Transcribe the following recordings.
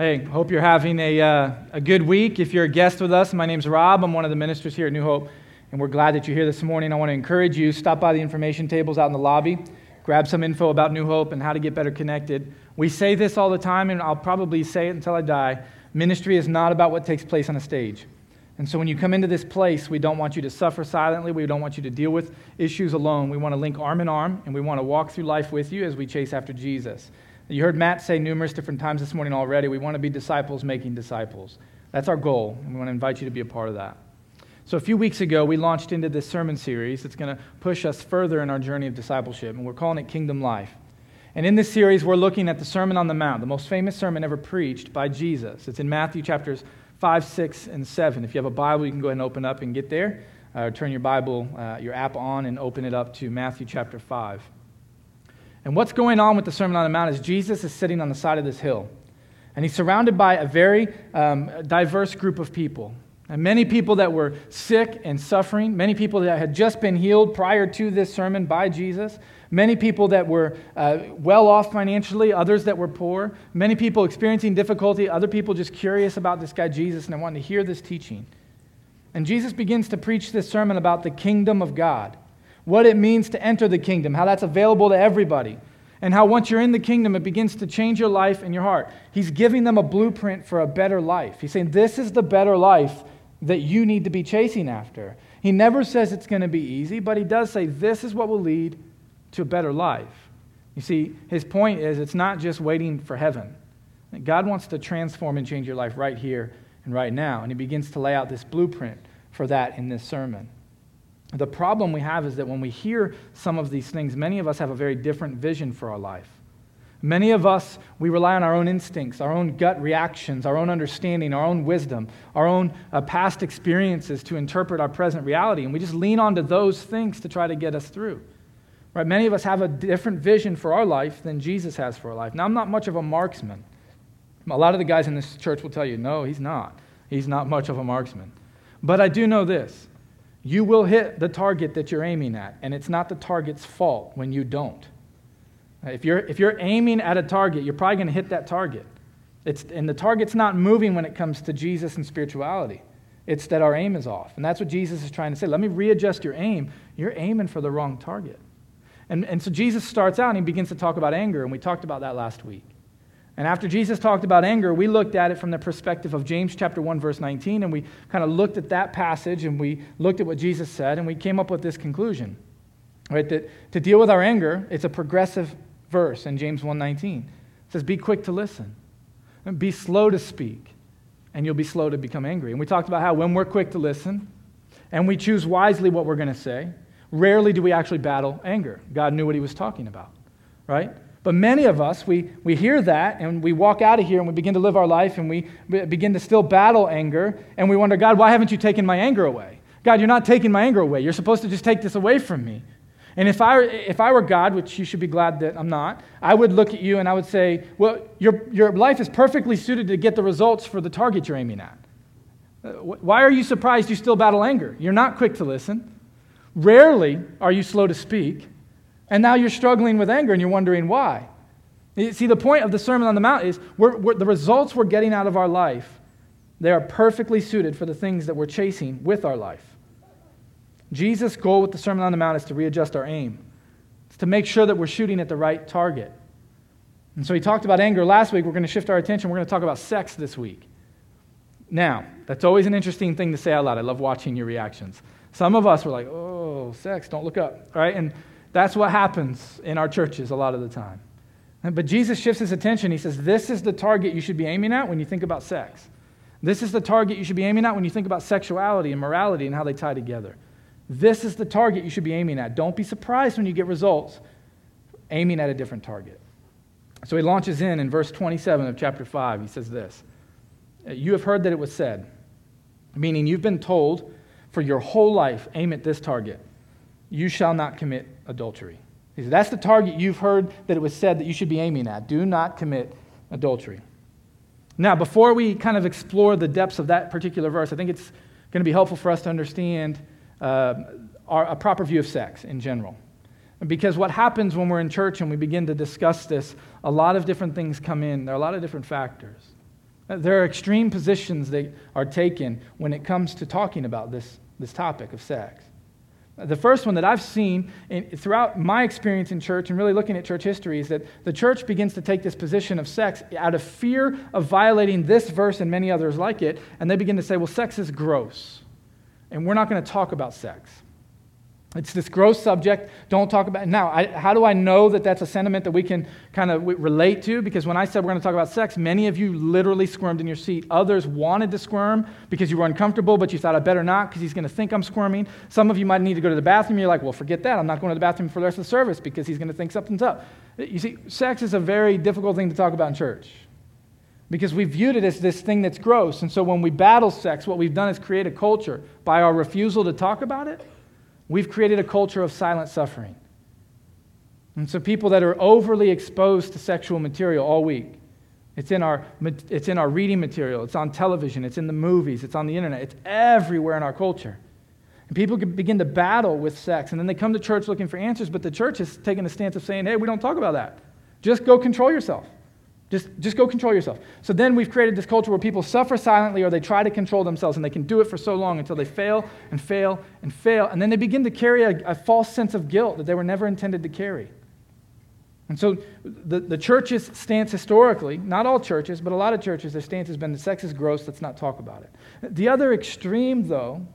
Hey, hope you're having a, uh, a good week. If you're a guest with us, my name's Rob. I'm one of the ministers here at New Hope, and we're glad that you're here this morning. I want to encourage you, stop by the information tables out in the lobby, grab some info about New Hope and how to get better connected. We say this all the time, and I'll probably say it until I die. Ministry is not about what takes place on a stage. And so when you come into this place, we don't want you to suffer silently. We don't want you to deal with issues alone. We want to link arm in arm, and we want to walk through life with you as we chase after Jesus. You heard Matt say numerous different times this morning already, we want to be disciples making disciples. That's our goal, and we want to invite you to be a part of that. So, a few weeks ago, we launched into this sermon series that's going to push us further in our journey of discipleship, and we're calling it Kingdom Life. And in this series, we're looking at the Sermon on the Mount, the most famous sermon ever preached by Jesus. It's in Matthew chapters 5, 6, and 7. If you have a Bible, you can go ahead and open up and get there. Uh, turn your Bible, uh, your app on, and open it up to Matthew chapter 5. And what's going on with the Sermon on the Mount is Jesus is sitting on the side of this hill. And he's surrounded by a very um, diverse group of people. And many people that were sick and suffering, many people that had just been healed prior to this sermon by Jesus, many people that were uh, well off financially, others that were poor, many people experiencing difficulty, other people just curious about this guy Jesus and wanting to hear this teaching. And Jesus begins to preach this sermon about the kingdom of God what it means to enter the kingdom, how that's available to everybody, and how once you're in the kingdom, it begins to change your life and your heart. He's giving them a blueprint for a better life. He's saying, This is the better life that you need to be chasing after. He never says it's going to be easy, but he does say, This is what will lead to a better life. You see, his point is it's not just waiting for heaven. God wants to transform and change your life right here and right now. And he begins to lay out this blueprint for that in this sermon. The problem we have is that when we hear some of these things, many of us have a very different vision for our life. Many of us, we rely on our own instincts, our own gut reactions, our own understanding, our own wisdom, our own uh, past experiences to interpret our present reality. And we just lean onto those things to try to get us through. Right? Many of us have a different vision for our life than Jesus has for our life. Now, I'm not much of a marksman. A lot of the guys in this church will tell you, no, he's not. He's not much of a marksman. But I do know this you will hit the target that you're aiming at, and it's not the target's fault when you don't. If you're, if you're aiming at a target, you're probably going to hit that target. It's, and the target's not moving when it comes to Jesus and spirituality. It's that our aim is off. And that's what Jesus is trying to say. Let me readjust your aim. You're aiming for the wrong target. And, and so Jesus starts out and he begins to talk about anger, and we talked about that last week. And after Jesus talked about anger, we looked at it from the perspective of James chapter 1 verse 19 and we kind of looked at that passage and we looked at what Jesus said and we came up with this conclusion. Right that to deal with our anger, it's a progressive verse in James 1:19. It says be quick to listen. Be slow to speak and you'll be slow to become angry. And we talked about how when we're quick to listen and we choose wisely what we're going to say, rarely do we actually battle anger. God knew what he was talking about, right? But many of us, we, we hear that and we walk out of here and we begin to live our life and we begin to still battle anger and we wonder, God, why haven't you taken my anger away? God, you're not taking my anger away. You're supposed to just take this away from me. And if I, if I were God, which you should be glad that I'm not, I would look at you and I would say, well, your, your life is perfectly suited to get the results for the target you're aiming at. Uh, why are you surprised you still battle anger? You're not quick to listen. Rarely are you slow to speak. And now you're struggling with anger and you're wondering why. You see, the point of the Sermon on the Mount is we're, we're, the results we're getting out of our life, they are perfectly suited for the things that we're chasing with our life. Jesus' goal with the Sermon on the Mount is to readjust our aim, it's to make sure that we're shooting at the right target. And so he talked about anger last week. We're going to shift our attention. We're going to talk about sex this week. Now, that's always an interesting thing to say out loud. I love watching your reactions. Some of us were like, oh, sex, don't look up, right? And that's what happens in our churches a lot of the time. But Jesus shifts his attention. He says, This is the target you should be aiming at when you think about sex. This is the target you should be aiming at when you think about sexuality and morality and how they tie together. This is the target you should be aiming at. Don't be surprised when you get results aiming at a different target. So he launches in in verse 27 of chapter 5. He says this You have heard that it was said, meaning you've been told for your whole life, aim at this target. You shall not commit adultery. He said, That's the target you've heard that it was said that you should be aiming at. Do not commit adultery. Now, before we kind of explore the depths of that particular verse, I think it's going to be helpful for us to understand uh, our, a proper view of sex in general. Because what happens when we're in church and we begin to discuss this, a lot of different things come in. There are a lot of different factors. There are extreme positions that are taken when it comes to talking about this, this topic of sex. The first one that I've seen in, throughout my experience in church and really looking at church history is that the church begins to take this position of sex out of fear of violating this verse and many others like it, and they begin to say, well, sex is gross, and we're not going to talk about sex. It's this gross subject. Don't talk about it. Now, I, how do I know that that's a sentiment that we can kind of relate to? Because when I said we're going to talk about sex, many of you literally squirmed in your seat. Others wanted to squirm because you were uncomfortable, but you thought I better not because he's going to think I'm squirming. Some of you might need to go to the bathroom. You're like, well, forget that. I'm not going to the bathroom for the rest of the service because he's going to think something's up. You see, sex is a very difficult thing to talk about in church because we viewed it as this thing that's gross. And so when we battle sex, what we've done is create a culture by our refusal to talk about it We've created a culture of silent suffering. And so people that are overly exposed to sexual material all week, it's in, our, it's in our reading material, it's on television, it's in the movies, it's on the internet, it's everywhere in our culture. And people begin to battle with sex, and then they come to church looking for answers, but the church is taking a stance of saying, hey, we don't talk about that. Just go control yourself. Just, just go control yourself. So then we've created this culture where people suffer silently or they try to control themselves and they can do it for so long until they fail and fail and fail. And then they begin to carry a, a false sense of guilt that they were never intended to carry. And so the, the church's stance historically, not all churches, but a lot of churches, their stance has been that sex is gross, let's not talk about it. The other extreme, though,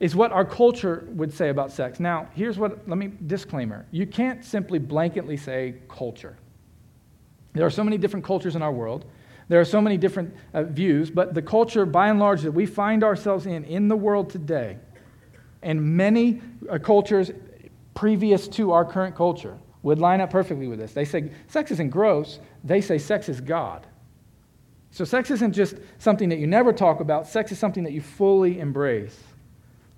is what our culture would say about sex. Now, here's what, let me, disclaimer. You can't simply blanketly say culture. There are so many different cultures in our world. There are so many different uh, views, but the culture, by and large, that we find ourselves in in the world today, and many uh, cultures previous to our current culture, would line up perfectly with this. They say sex isn't gross, they say sex is God. So, sex isn't just something that you never talk about, sex is something that you fully embrace.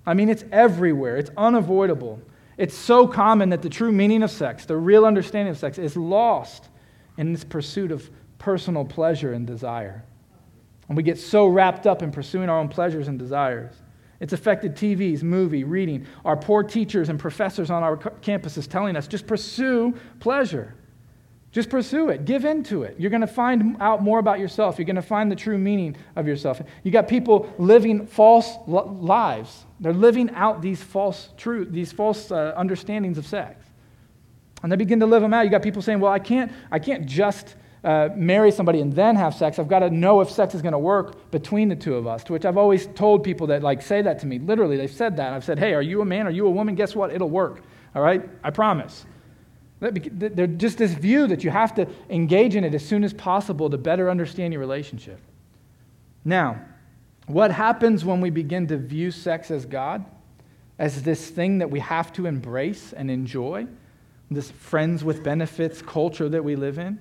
I mean, it's everywhere, it's unavoidable. It's so common that the true meaning of sex, the real understanding of sex, is lost in this pursuit of personal pleasure and desire. And we get so wrapped up in pursuing our own pleasures and desires. It's affected TVs, movie, reading, our poor teachers and professors on our campuses telling us just pursue pleasure. Just pursue it. Give in to it. You're going to find out more about yourself. You're going to find the true meaning of yourself. You got people living false lives. They're living out these false truth, these false uh, understandings of sex. And they begin to live them out. You got people saying, well, I can't, I can't just uh, marry somebody and then have sex. I've got to know if sex is going to work between the two of us. To which I've always told people that like say that to me. Literally, they've said that. I've said, hey, are you a man? Are you a woman? Guess what? It'll work. All right? I promise. They're just this view that you have to engage in it as soon as possible to better understand your relationship. Now, what happens when we begin to view sex as God, as this thing that we have to embrace and enjoy? This friends with benefits culture that we live in.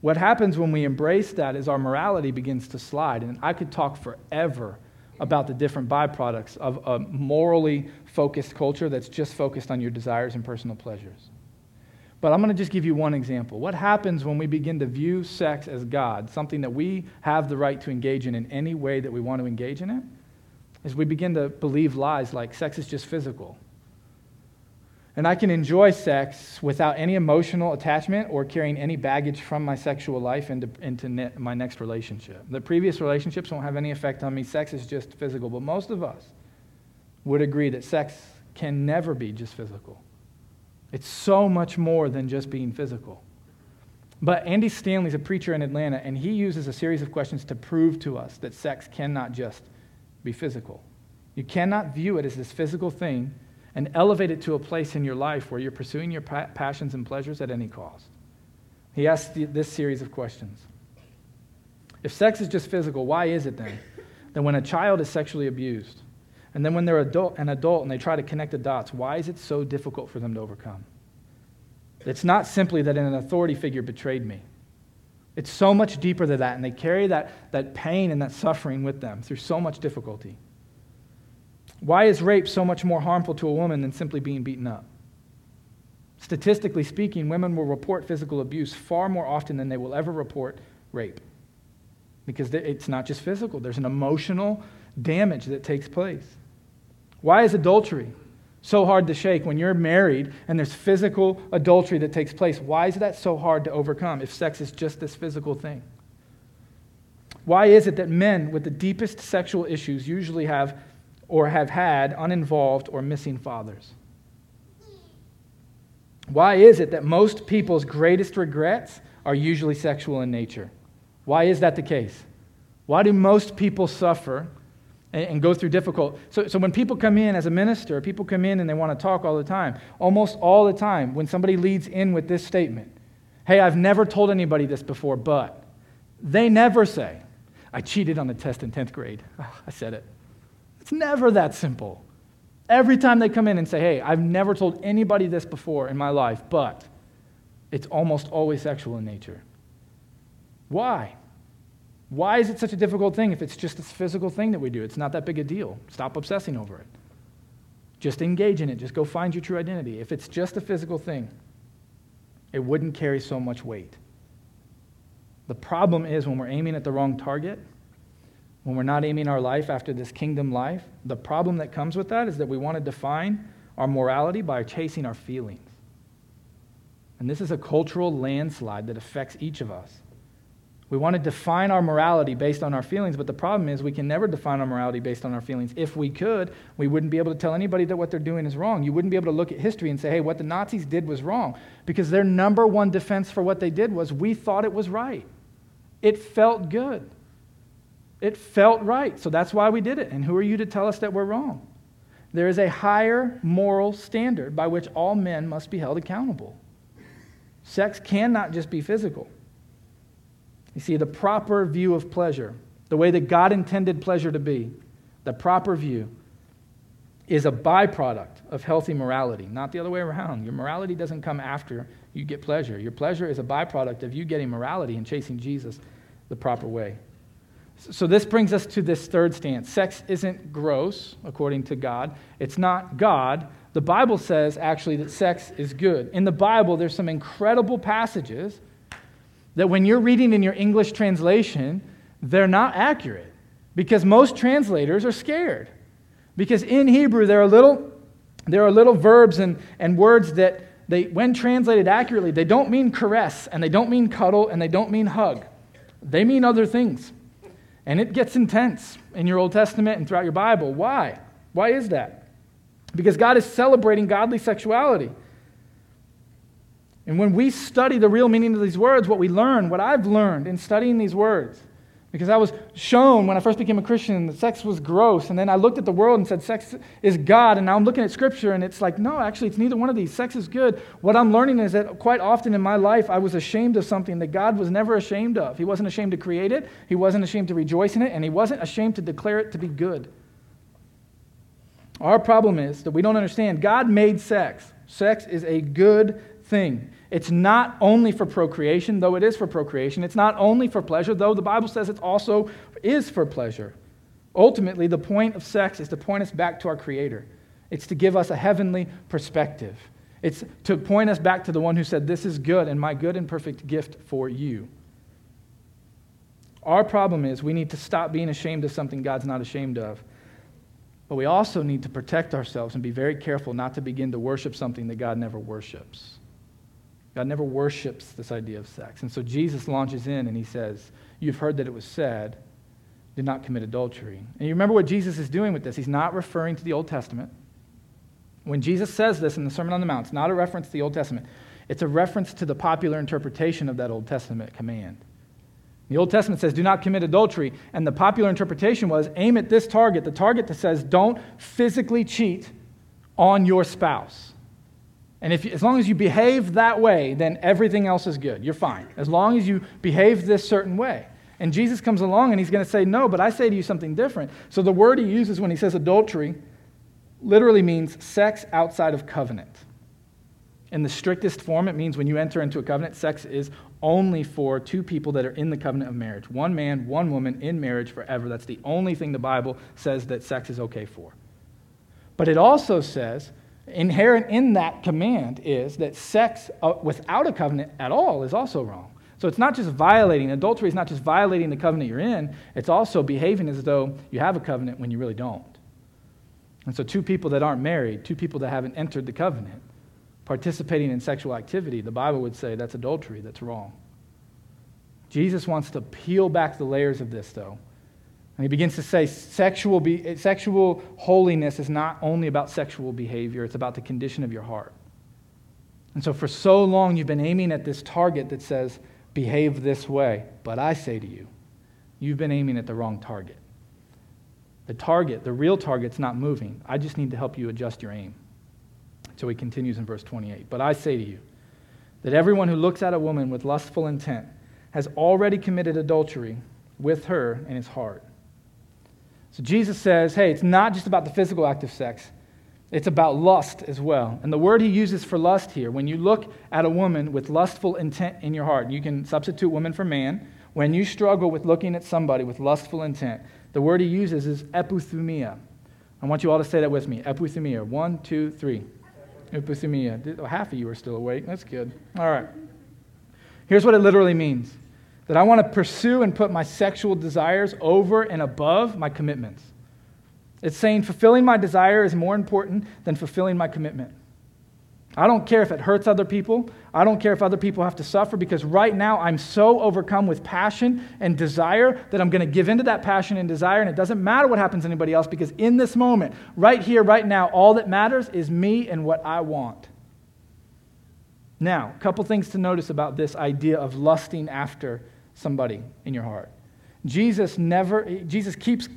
What happens when we embrace that is our morality begins to slide. And I could talk forever about the different byproducts of a morally focused culture that's just focused on your desires and personal pleasures. But I'm going to just give you one example. What happens when we begin to view sex as God, something that we have the right to engage in in any way that we want to engage in it, is we begin to believe lies like sex is just physical. And I can enjoy sex without any emotional attachment or carrying any baggage from my sexual life into, into ne- my next relationship. The previous relationships won't have any effect on me. Sex is just physical. But most of us would agree that sex can never be just physical. It's so much more than just being physical. But Andy Stanley's a preacher in Atlanta, and he uses a series of questions to prove to us that sex cannot just be physical. You cannot view it as this physical thing and elevate it to a place in your life where you're pursuing your pa- passions and pleasures at any cost. He asks the, this series of questions. If sex is just physical, why is it then that when a child is sexually abused, and then when they're adult, an adult and they try to connect the dots, why is it so difficult for them to overcome? It's not simply that an authority figure betrayed me. It's so much deeper than that, and they carry that, that pain and that suffering with them through so much difficulty. Why is rape so much more harmful to a woman than simply being beaten up? Statistically speaking, women will report physical abuse far more often than they will ever report rape. Because it's not just physical, there's an emotional damage that takes place. Why is adultery so hard to shake when you're married and there's physical adultery that takes place? Why is that so hard to overcome if sex is just this physical thing? Why is it that men with the deepest sexual issues usually have or have had uninvolved or missing fathers? Why is it that most people's greatest regrets are usually sexual in nature? Why is that the case? Why do most people suffer and, and go through difficult? So, so when people come in as a minister, people come in and they want to talk all the time. Almost all the time, when somebody leads in with this statement, hey, I've never told anybody this before, but they never say, I cheated on the test in 10th grade. Oh, I said it. It's never that simple. Every time they come in and say, hey, I've never told anybody this before in my life, but it's almost always sexual in nature. Why? Why is it such a difficult thing if it's just this physical thing that we do? It's not that big a deal. Stop obsessing over it. Just engage in it. Just go find your true identity. If it's just a physical thing, it wouldn't carry so much weight. The problem is when we're aiming at the wrong target, when we're not aiming our life after this kingdom life, the problem that comes with that is that we want to define our morality by chasing our feelings. And this is a cultural landslide that affects each of us. We want to define our morality based on our feelings, but the problem is we can never define our morality based on our feelings. If we could, we wouldn't be able to tell anybody that what they're doing is wrong. You wouldn't be able to look at history and say, hey, what the Nazis did was wrong, because their number one defense for what they did was we thought it was right. It felt good. It felt right. So that's why we did it. And who are you to tell us that we're wrong? There is a higher moral standard by which all men must be held accountable. Sex cannot just be physical. You see, the proper view of pleasure, the way that God intended pleasure to be, the proper view is a byproduct of healthy morality, not the other way around. Your morality doesn't come after you get pleasure. Your pleasure is a byproduct of you getting morality and chasing Jesus the proper way. So, this brings us to this third stance. Sex isn't gross, according to God. It's not God. The Bible says, actually, that sex is good. In the Bible, there's some incredible passages that when you're reading in your English translation, they're not accurate because most translators are scared. Because in Hebrew, there are little, there are little verbs and, and words that, they, when translated accurately, they don't mean caress, and they don't mean cuddle, and they don't mean hug. They mean other things. And it gets intense in your Old Testament and throughout your Bible. Why? Why is that? Because God is celebrating godly sexuality. And when we study the real meaning of these words, what we learn, what I've learned in studying these words, because I was shown when I first became a Christian that sex was gross, and then I looked at the world and said sex is God, and now I'm looking at Scripture and it's like, no, actually, it's neither one of these. Sex is good. What I'm learning is that quite often in my life, I was ashamed of something that God was never ashamed of. He wasn't ashamed to create it, He wasn't ashamed to rejoice in it, and He wasn't ashamed to declare it to be good. Our problem is that we don't understand God made sex. Sex is a good thing. It's not only for procreation, though it is for procreation. It's not only for pleasure, though the Bible says it also is for pleasure. Ultimately, the point of sex is to point us back to our Creator. It's to give us a heavenly perspective. It's to point us back to the one who said, This is good and my good and perfect gift for you. Our problem is we need to stop being ashamed of something God's not ashamed of. But we also need to protect ourselves and be very careful not to begin to worship something that God never worships. God never worships this idea of sex. And so Jesus launches in and he says, You've heard that it was said, do not commit adultery. And you remember what Jesus is doing with this. He's not referring to the Old Testament. When Jesus says this in the Sermon on the Mount, it's not a reference to the Old Testament, it's a reference to the popular interpretation of that Old Testament command. The Old Testament says, do not commit adultery. And the popular interpretation was aim at this target, the target that says, don't physically cheat on your spouse. And if, as long as you behave that way, then everything else is good. You're fine. As long as you behave this certain way. And Jesus comes along and he's going to say, No, but I say to you something different. So the word he uses when he says adultery literally means sex outside of covenant. In the strictest form, it means when you enter into a covenant, sex is only for two people that are in the covenant of marriage one man, one woman in marriage forever. That's the only thing the Bible says that sex is okay for. But it also says Inherent in that command is that sex uh, without a covenant at all is also wrong. So it's not just violating, adultery is not just violating the covenant you're in, it's also behaving as though you have a covenant when you really don't. And so, two people that aren't married, two people that haven't entered the covenant, participating in sexual activity, the Bible would say that's adultery, that's wrong. Jesus wants to peel back the layers of this, though. And he begins to say sexual, be, sexual holiness is not only about sexual behavior, it's about the condition of your heart. And so, for so long, you've been aiming at this target that says, behave this way. But I say to you, you've been aiming at the wrong target. The target, the real target's not moving. I just need to help you adjust your aim. So he continues in verse 28. But I say to you that everyone who looks at a woman with lustful intent has already committed adultery with her in his heart. So Jesus says, hey, it's not just about the physical act of sex, it's about lust as well. And the word he uses for lust here, when you look at a woman with lustful intent in your heart, you can substitute woman for man. When you struggle with looking at somebody with lustful intent, the word he uses is epithumia. I want you all to say that with me. Epithumia. One, two, three. Epithumia. Oh, half of you are still awake. That's good. All right. Here's what it literally means that I want to pursue and put my sexual desires over and above my commitments. It's saying fulfilling my desire is more important than fulfilling my commitment. I don't care if it hurts other people. I don't care if other people have to suffer because right now I'm so overcome with passion and desire that I'm going to give into that passion and desire. And it doesn't matter what happens to anybody else because in this moment, right here, right now, all that matters is me and what I want. Now, a couple things to notice about this idea of lusting after somebody in your heart. Jesus never, Jesus keeps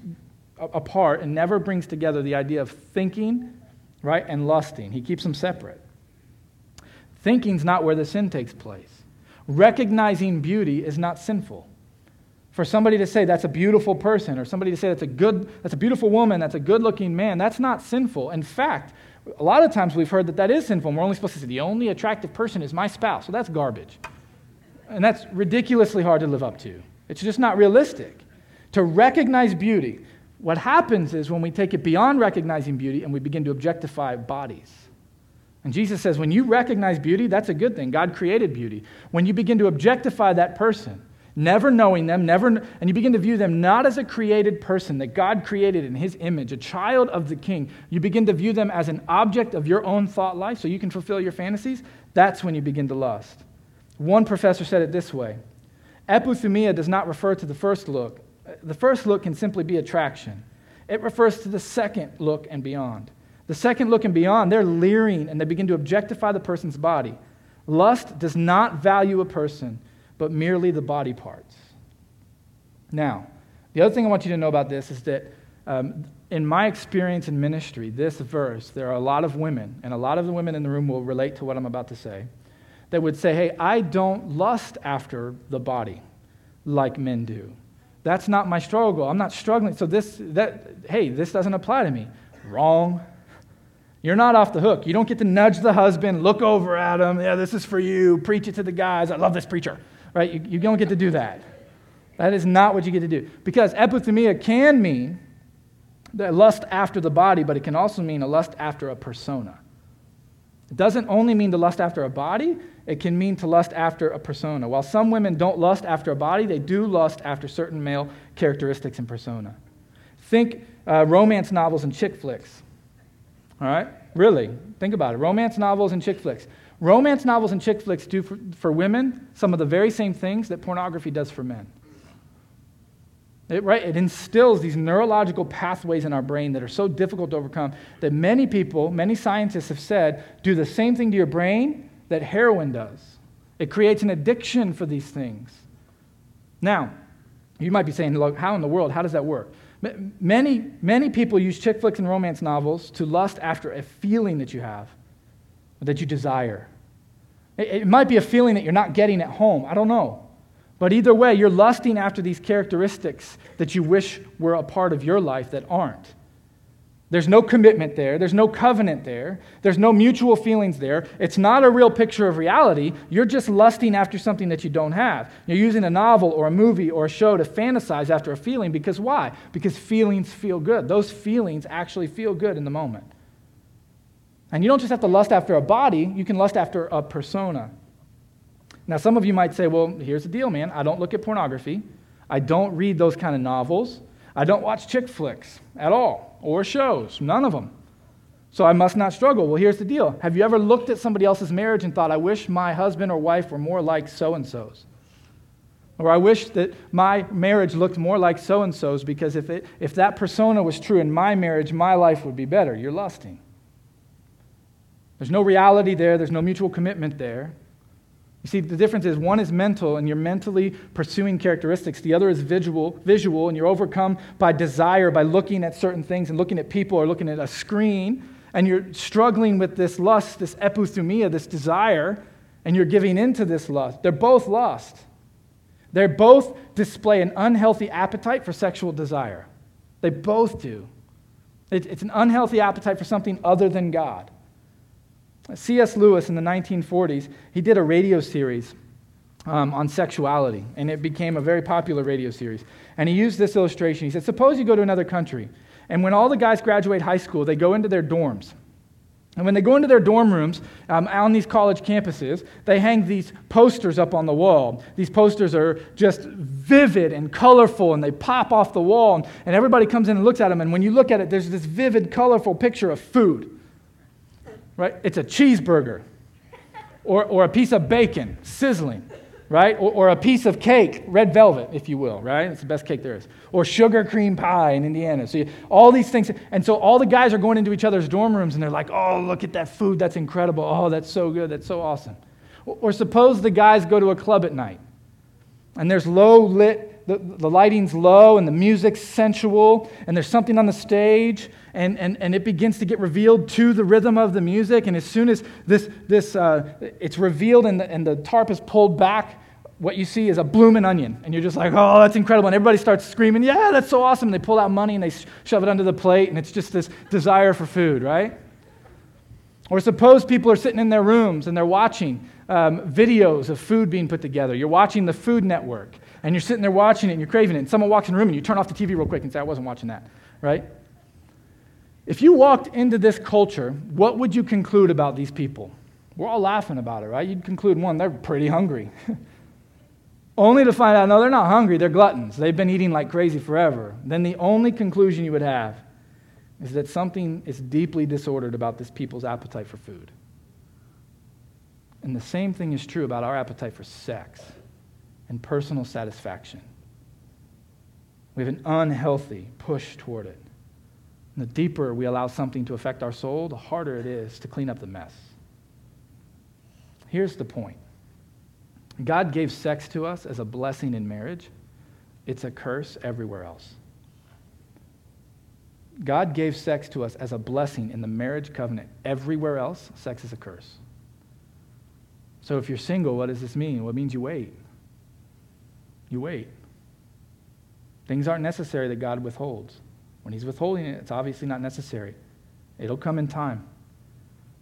apart and never brings together the idea of thinking, right, and lusting. He keeps them separate. Thinking's not where the sin takes place. Recognizing beauty is not sinful. For somebody to say that's a beautiful person, or somebody to say that's a good, that's a beautiful woman, that's a good-looking man, that's not sinful. In fact, a lot of times we've heard that that is sinful. And we're only supposed to say the only attractive person is my spouse. So that's garbage, and that's ridiculously hard to live up to. It's just not realistic. To recognize beauty, what happens is when we take it beyond recognizing beauty and we begin to objectify bodies. And Jesus says, when you recognize beauty, that's a good thing. God created beauty. When you begin to objectify that person, never knowing them, never, and you begin to view them not as a created person that God created in his image, a child of the king, you begin to view them as an object of your own thought life so you can fulfill your fantasies, that's when you begin to lust. One professor said it this way Epithumia does not refer to the first look. The first look can simply be attraction, it refers to the second look and beyond. The second look and beyond, they're leering and they begin to objectify the person's body. Lust does not value a person, but merely the body parts. Now, the other thing I want you to know about this is that um, in my experience in ministry, this verse, there are a lot of women, and a lot of the women in the room will relate to what I'm about to say, that would say, Hey, I don't lust after the body like men do. That's not my struggle. I'm not struggling. So this, that, hey, this doesn't apply to me. Wrong. You're not off the hook. You don't get to nudge the husband, look over at him. Yeah, this is for you. Preach it to the guys. I love this preacher. Right? You, you don't get to do that. That is not what you get to do. Because epithumia can mean the lust after the body, but it can also mean a lust after a persona. It doesn't only mean the lust after a body, it can mean to lust after a persona. While some women don't lust after a body, they do lust after certain male characteristics and persona. Think uh, romance novels and chick flicks. All right? Really, think about it. Romance novels and chick flicks. Romance novels and chick flicks do for, for women some of the very same things that pornography does for men. It, right, it instills these neurological pathways in our brain that are so difficult to overcome that many people, many scientists have said, do the same thing to your brain that heroin does. It creates an addiction for these things. Now, you might be saying, look, how in the world, how does that work? Many, many people use chick flicks and romance novels to lust after a feeling that you have, that you desire. It, it might be a feeling that you're not getting at home. I don't know. But either way, you're lusting after these characteristics that you wish were a part of your life that aren't. There's no commitment there. There's no covenant there. There's no mutual feelings there. It's not a real picture of reality. You're just lusting after something that you don't have. You're using a novel or a movie or a show to fantasize after a feeling because why? Because feelings feel good. Those feelings actually feel good in the moment. And you don't just have to lust after a body, you can lust after a persona. Now, some of you might say, well, here's the deal, man. I don't look at pornography, I don't read those kind of novels, I don't watch chick flicks at all or shows, none of them. So I must not struggle. Well, here's the deal. Have you ever looked at somebody else's marriage and thought, I wish my husband or wife were more like so and so's? Or I wish that my marriage looked more like so and so's because if, it, if that persona was true in my marriage, my life would be better. You're lusting. There's no reality there, there's no mutual commitment there. You see, the difference is one is mental and you're mentally pursuing characteristics, the other is visual, visual and you're overcome by desire, by looking at certain things and looking at people or looking at a screen, and you're struggling with this lust, this epithumia, this desire, and you're giving into this lust. They're both lust. They both display an unhealthy appetite for sexual desire. They both do. It's an unhealthy appetite for something other than God. C.S. Lewis in the 1940s, he did a radio series um, on sexuality, and it became a very popular radio series. And he used this illustration. He said, Suppose you go to another country, and when all the guys graduate high school, they go into their dorms. And when they go into their dorm rooms um, on these college campuses, they hang these posters up on the wall. These posters are just vivid and colorful, and they pop off the wall, and, and everybody comes in and looks at them. And when you look at it, there's this vivid, colorful picture of food right? It's a cheeseburger or, or a piece of bacon sizzling, right? Or, or, a piece of cake, red velvet, if you will, right? It's the best cake there is. Or sugar cream pie in Indiana. So you, all these things. And so all the guys are going into each other's dorm rooms and they're like, oh, look at that food. That's incredible. Oh, that's so good. That's so awesome. Or, or suppose the guys go to a club at night and there's low lit the, the lighting's low and the music's sensual and there's something on the stage and, and, and it begins to get revealed to the rhythm of the music and as soon as this, this uh, it's revealed and the, and the tarp is pulled back what you see is a blooming onion and you're just like oh that's incredible and everybody starts screaming yeah that's so awesome and they pull out money and they shove it under the plate and it's just this desire for food right? Or suppose people are sitting in their rooms and they're watching um, videos of food being put together. You're watching the Food Network and you're sitting there watching it and you're craving it. And someone walks in the room and you turn off the TV real quick and say, I wasn't watching that, right? If you walked into this culture, what would you conclude about these people? We're all laughing about it, right? You'd conclude one, they're pretty hungry. only to find out, no, they're not hungry, they're gluttons. They've been eating like crazy forever. Then the only conclusion you would have is that something is deeply disordered about this people's appetite for food. And the same thing is true about our appetite for sex and personal satisfaction. We have an unhealthy push toward it. And the deeper we allow something to affect our soul, the harder it is to clean up the mess. Here's the point God gave sex to us as a blessing in marriage, it's a curse everywhere else. God gave sex to us as a blessing in the marriage covenant. Everywhere else, sex is a curse. So if you're single, what does this mean? Well, it means you wait. You wait. Things aren't necessary that God withholds. When He's withholding it, it's obviously not necessary. It'll come in time.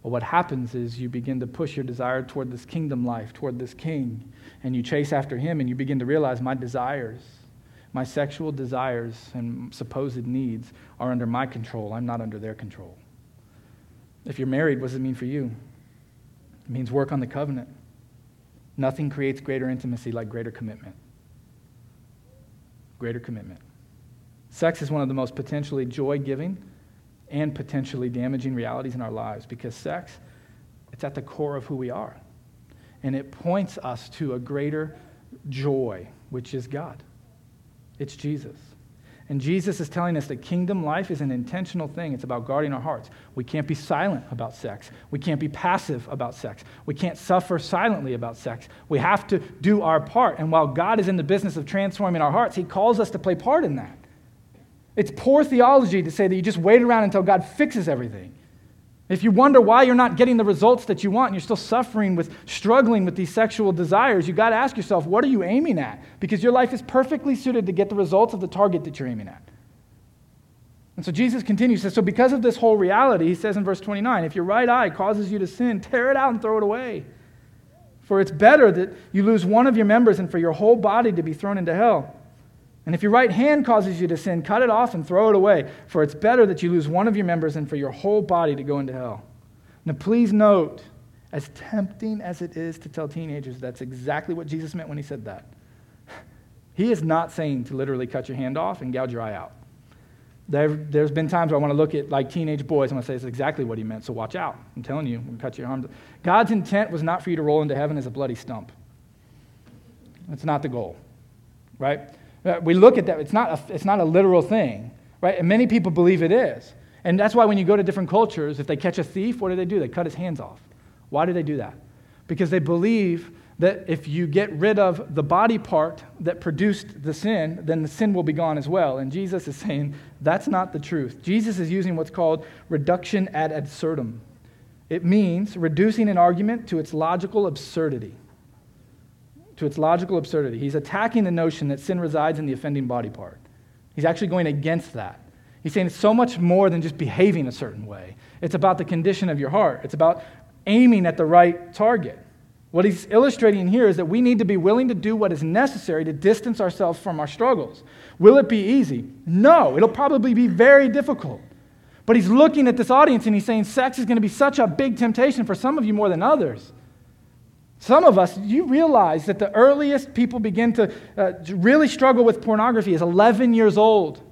But what happens is you begin to push your desire toward this kingdom life, toward this king, and you chase after him, and you begin to realize my desires, my sexual desires and supposed needs are under my control. I'm not under their control. If you're married, what does it mean for you? It means work on the covenant. Nothing creates greater intimacy like greater commitment greater commitment. Sex is one of the most potentially joy giving and potentially damaging realities in our lives because sex, it's at the core of who we are. And it points us to a greater joy, which is God. It's Jesus. And Jesus is telling us that kingdom life is an intentional thing. It's about guarding our hearts. We can't be silent about sex. We can't be passive about sex. We can't suffer silently about sex. We have to do our part. And while God is in the business of transforming our hearts, He calls us to play part in that. It's poor theology to say that you just wait around until God fixes everything. If you wonder why you're not getting the results that you want and you're still suffering with struggling with these sexual desires, you got to ask yourself, what are you aiming at? Because your life is perfectly suited to get the results of the target that you're aiming at. And so Jesus continues, says, so because of this whole reality, he says in verse 29, if your right eye causes you to sin, tear it out and throw it away. For it's better that you lose one of your members and for your whole body to be thrown into hell. And if your right hand causes you to sin, cut it off and throw it away, for it's better that you lose one of your members than for your whole body to go into hell. Now, please note, as tempting as it is to tell teenagers, that's exactly what Jesus meant when he said that. He is not saying to literally cut your hand off and gouge your eye out. There, has been times where I want to look at like teenage boys and I say it's exactly what he meant, so watch out. I'm telling you, we'll cut your arms. God's intent was not for you to roll into heaven as a bloody stump. That's not the goal. right? Uh, we look at that, it's not a, it's not a literal thing, right? And many people believe it is. And that's why when you go to different cultures, if they catch a thief, what do they do? They cut his hands off. Why do they do that? Because they believe that if you get rid of the body part that produced the sin, then the sin will be gone as well. And Jesus is saying that's not the truth. Jesus is using what's called reductio ad absurdum. It means reducing an argument to its logical absurdity. To its logical absurdity. He's attacking the notion that sin resides in the offending body part. He's actually going against that. He's saying it's so much more than just behaving a certain way. It's about the condition of your heart, it's about aiming at the right target. What he's illustrating here is that we need to be willing to do what is necessary to distance ourselves from our struggles. Will it be easy? No, it'll probably be very difficult. But he's looking at this audience and he's saying sex is going to be such a big temptation for some of you more than others. Some of us, you realize that the earliest people begin to, uh, really struggle with pornography is 11 years old.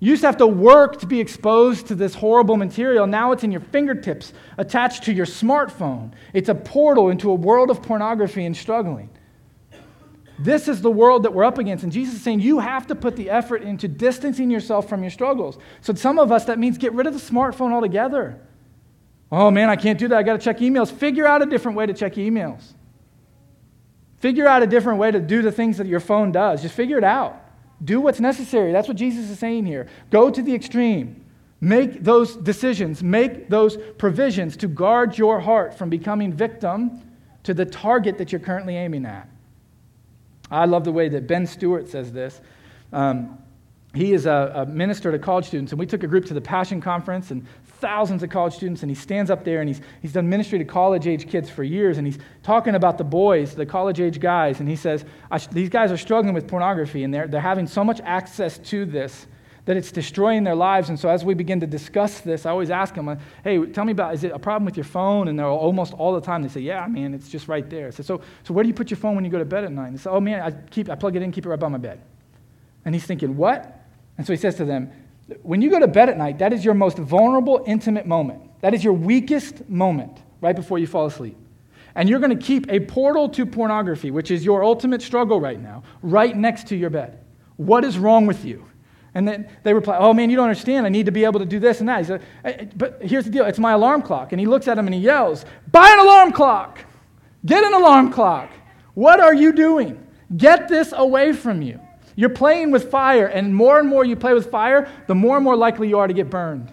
You used to have to work to be exposed to this horrible material. Now it's in your fingertips, attached to your smartphone. It's a portal into a world of pornography and struggling. This is the world that we're up against. And Jesus is saying you have to put the effort into distancing yourself from your struggles. So, some of us, that means get rid of the smartphone altogether. Oh man, I can't do that. I got to check emails. Figure out a different way to check emails. Figure out a different way to do the things that your phone does. Just figure it out. Do what's necessary. That's what Jesus is saying here. Go to the extreme. Make those decisions, make those provisions to guard your heart from becoming victim to the target that you're currently aiming at. I love the way that Ben Stuart says this. Um, he is a, a, minister to college students, and we took a group to the Passion Conference, and thousands of college students, and he stands up there and he's, he's done ministry to college age kids for years, and he's talking about the boys, the college age guys, and he says, These guys are struggling with pornography, and they're, they're having so much access to this that it's destroying their lives. And so as we begin to discuss this, I always ask them, Hey, tell me about, is it a problem with your phone? And they're almost all the time, they say, Yeah, man, it's just right there. I said, so, so where do you put your phone when you go to bed at night? And they say, Oh, man, I, keep, I plug it in, keep it right by my bed. And he's thinking, What? And so he says to them, when you go to bed at night, that is your most vulnerable, intimate moment. That is your weakest moment right before you fall asleep. And you're going to keep a portal to pornography, which is your ultimate struggle right now, right next to your bed. What is wrong with you? And then they reply, Oh man, you don't understand. I need to be able to do this and that. He said, But here's the deal it's my alarm clock. And he looks at him and he yells, Buy an alarm clock! Get an alarm clock! What are you doing? Get this away from you. You're playing with fire, and more and more you play with fire, the more and more likely you are to get burned.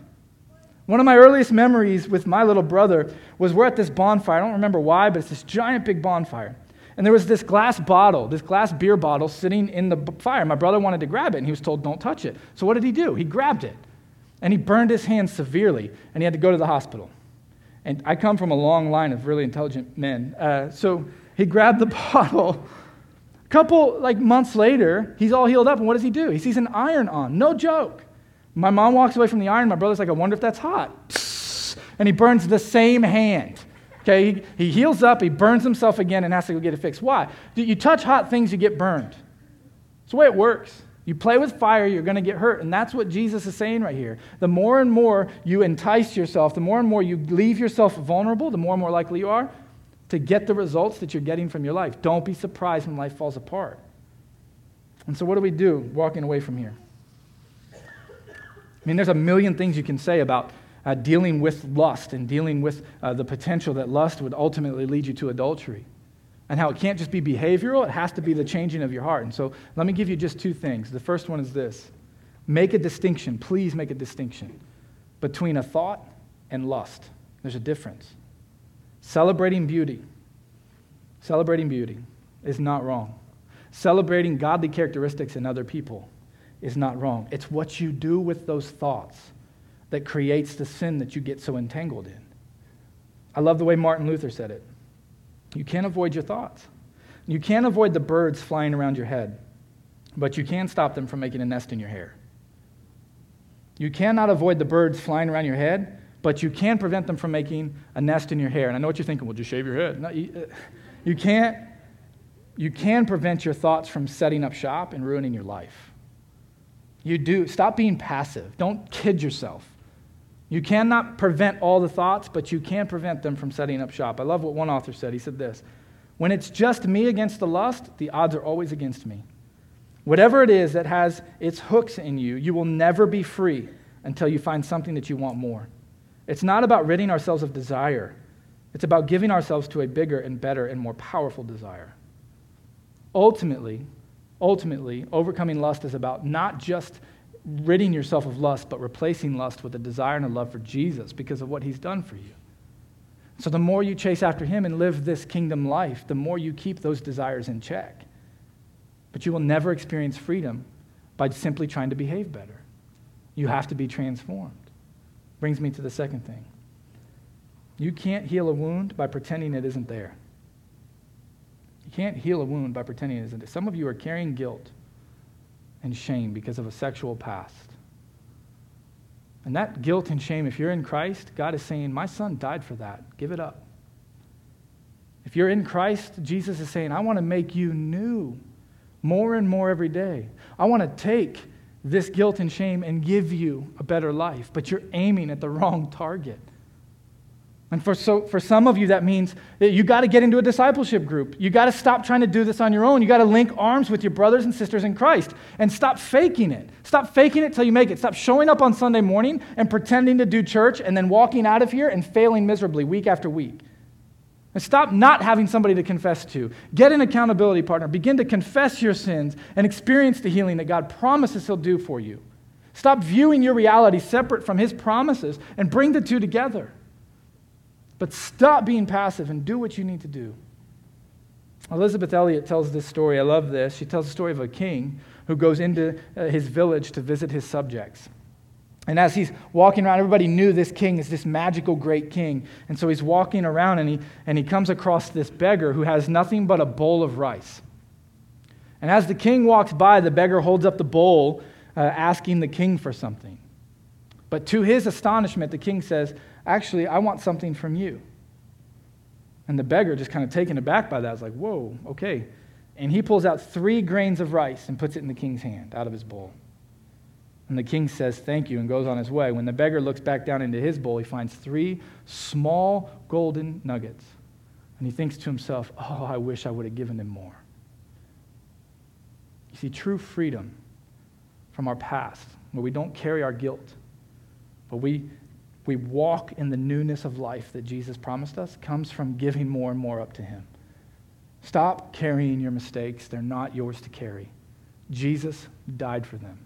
One of my earliest memories with my little brother was we're at this bonfire. I don't remember why, but it's this giant big bonfire. And there was this glass bottle, this glass beer bottle sitting in the fire. My brother wanted to grab it, and he was told, Don't touch it. So what did he do? He grabbed it, and he burned his hand severely, and he had to go to the hospital. And I come from a long line of really intelligent men. Uh, so he grabbed the bottle couple like months later, he's all healed up, and what does he do? He sees an iron on. No joke. My mom walks away from the iron. My brother's like, I wonder if that's hot. And he burns the same hand. Okay, he, he heals up, he burns himself again, and has to go get it fixed. Why? You touch hot things, you get burned. It's the way it works. You play with fire, you're going to get hurt. And that's what Jesus is saying right here. The more and more you entice yourself, the more and more you leave yourself vulnerable, the more and more likely you are to get the results that you're getting from your life. Don't be surprised when life falls apart. And so, what do we do walking away from here? I mean, there's a million things you can say about uh, dealing with lust and dealing with uh, the potential that lust would ultimately lead you to adultery. And how it can't just be behavioral, it has to be the changing of your heart. And so, let me give you just two things. The first one is this make a distinction, please make a distinction between a thought and lust. There's a difference. Celebrating beauty, celebrating beauty is not wrong. Celebrating godly characteristics in other people is not wrong. It's what you do with those thoughts that creates the sin that you get so entangled in. I love the way Martin Luther said it. You can't avoid your thoughts. You can't avoid the birds flying around your head, but you can stop them from making a nest in your hair. You cannot avoid the birds flying around your head, but you can prevent them from making a nest in your hair. And I know what you're thinking, well, just shave your head. No, you, uh, you, can't, you can prevent your thoughts from setting up shop and ruining your life. You do. Stop being passive. Don't kid yourself. You cannot prevent all the thoughts, but you can prevent them from setting up shop. I love what one author said. He said this When it's just me against the lust, the odds are always against me. Whatever it is that has its hooks in you, you will never be free until you find something that you want more. It's not about ridding ourselves of desire, it's about giving ourselves to a bigger and better and more powerful desire. Ultimately, ultimately, overcoming lust is about not just ridding yourself of lust, but replacing lust with a desire and a love for Jesus because of what he's done for you. So the more you chase after him and live this kingdom life, the more you keep those desires in check. But you will never experience freedom by simply trying to behave better. You have to be transformed. Brings me to the second thing. You can't heal a wound by pretending it isn't there. You can't heal a wound by pretending it isn't there. Some of you are carrying guilt and shame because of a sexual past. And that guilt and shame, if you're in Christ, God is saying, My son died for that. Give it up. If you're in Christ, Jesus is saying, I want to make you new more and more every day. I want to take this guilt and shame and give you a better life, but you're aiming at the wrong target. And for, so, for some of you, that means that you got to get into a discipleship group. You got to stop trying to do this on your own. You got to link arms with your brothers and sisters in Christ and stop faking it. Stop faking it till you make it. Stop showing up on Sunday morning and pretending to do church and then walking out of here and failing miserably week after week. And stop not having somebody to confess to. Get an accountability partner. Begin to confess your sins and experience the healing that God promises He'll do for you. Stop viewing your reality separate from His promises and bring the two together. But stop being passive and do what you need to do. Elisabeth Elliot tells this story. I love this. She tells the story of a king who goes into uh, his village to visit his subjects. And as he's walking around, everybody knew this king is this magical great king. And so he's walking around and he, and he comes across this beggar who has nothing but a bowl of rice. And as the king walks by, the beggar holds up the bowl, uh, asking the king for something. But to his astonishment, the king says, Actually, I want something from you. And the beggar, just kind of taken aback by that, is like, Whoa, okay. And he pulls out three grains of rice and puts it in the king's hand out of his bowl. And the king says, Thank you, and goes on his way. When the beggar looks back down into his bowl, he finds three small golden nuggets. And he thinks to himself, Oh, I wish I would have given him more. You see, true freedom from our past, where we don't carry our guilt, but we we walk in the newness of life that Jesus promised us comes from giving more and more up to Him. Stop carrying your mistakes, they're not yours to carry. Jesus died for them.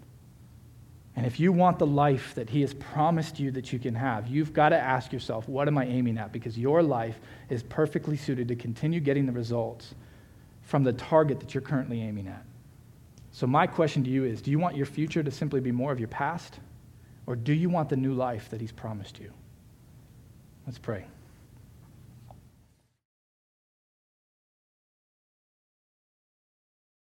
And if you want the life that He has promised you that you can have, you've got to ask yourself, what am I aiming at? Because your life is perfectly suited to continue getting the results from the target that you're currently aiming at. So, my question to you is do you want your future to simply be more of your past? Or do you want the new life that He's promised you? Let's pray.